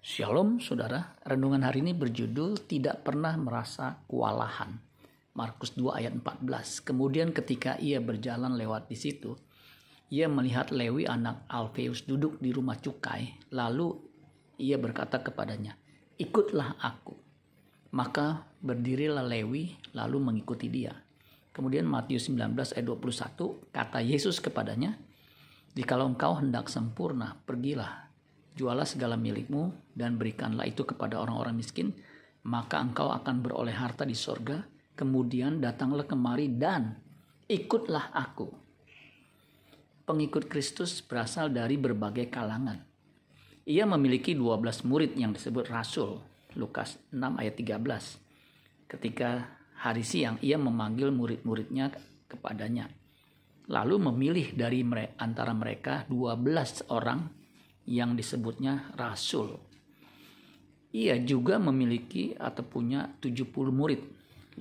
Shalom saudara, renungan hari ini berjudul Tidak Pernah Merasa Kewalahan. Markus 2 ayat 14. Kemudian ketika ia berjalan lewat di situ, ia melihat Lewi anak Alfeus duduk di rumah cukai. Lalu ia berkata kepadanya, ikutlah aku. Maka berdirilah Lewi lalu mengikuti dia. Kemudian Matius 19 ayat 21 kata Yesus kepadanya, Jikalau engkau hendak sempurna, pergilah, jualah segala milikmu dan berikanlah itu kepada orang-orang miskin, maka engkau akan beroleh harta di sorga, kemudian datanglah kemari dan ikutlah aku. Pengikut Kristus berasal dari berbagai kalangan. Ia memiliki 12 murid yang disebut rasul, Lukas 6 ayat 13. Ketika hari siang ia memanggil murid-muridnya kepadanya lalu memilih dari antara mereka 12 orang yang disebutnya rasul. Ia juga memiliki atau punya 70 murid.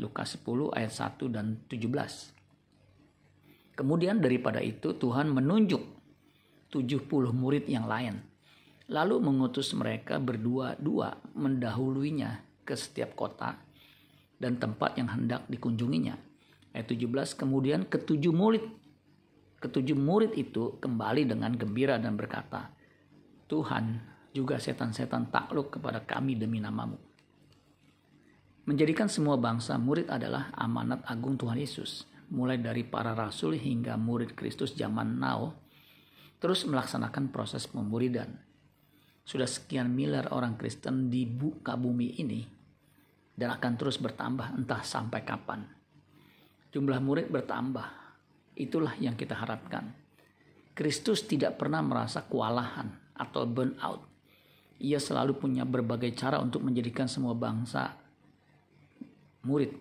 Lukas 10 ayat 1 dan 17. Kemudian daripada itu Tuhan menunjuk 70 murid yang lain. Lalu mengutus mereka berdua-dua mendahuluinya ke setiap kota dan tempat yang hendak dikunjunginya. Ayat 17 kemudian ketujuh murid Ketujuh murid itu kembali dengan gembira dan berkata, Tuhan, juga setan-setan takluk kepada kami demi namamu. Menjadikan semua bangsa murid adalah amanat agung Tuhan Yesus, mulai dari para rasul hingga murid Kristus zaman now, terus melaksanakan proses pemuridan. Sudah sekian miliar orang Kristen di buka bumi ini, dan akan terus bertambah entah sampai kapan. Jumlah murid bertambah, Itulah yang kita harapkan. Kristus tidak pernah merasa kewalahan atau burnout. Ia selalu punya berbagai cara untuk menjadikan semua bangsa murid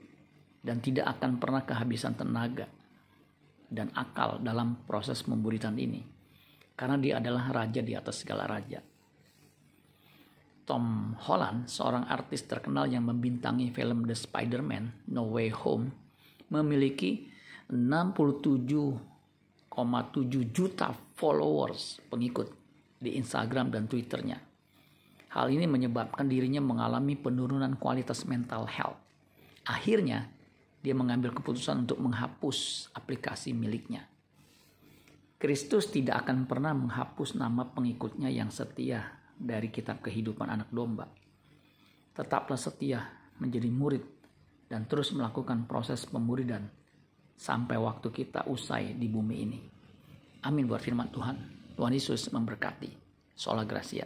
dan tidak akan pernah kehabisan tenaga dan akal dalam proses pemburitan ini. Karena dia adalah raja di atas segala raja. Tom Holland, seorang artis terkenal yang membintangi film The Spider-Man No Way Home, memiliki 67,7 juta followers pengikut di Instagram dan Twitternya. Hal ini menyebabkan dirinya mengalami penurunan kualitas mental health. Akhirnya, dia mengambil keputusan untuk menghapus aplikasi miliknya. Kristus tidak akan pernah menghapus nama pengikutnya yang setia dari kitab kehidupan anak domba. Tetaplah setia menjadi murid dan terus melakukan proses pemuridan sampai waktu kita usai di bumi ini. Amin buat firman Tuhan. Tuhan Yesus memberkati. Sola Gracia.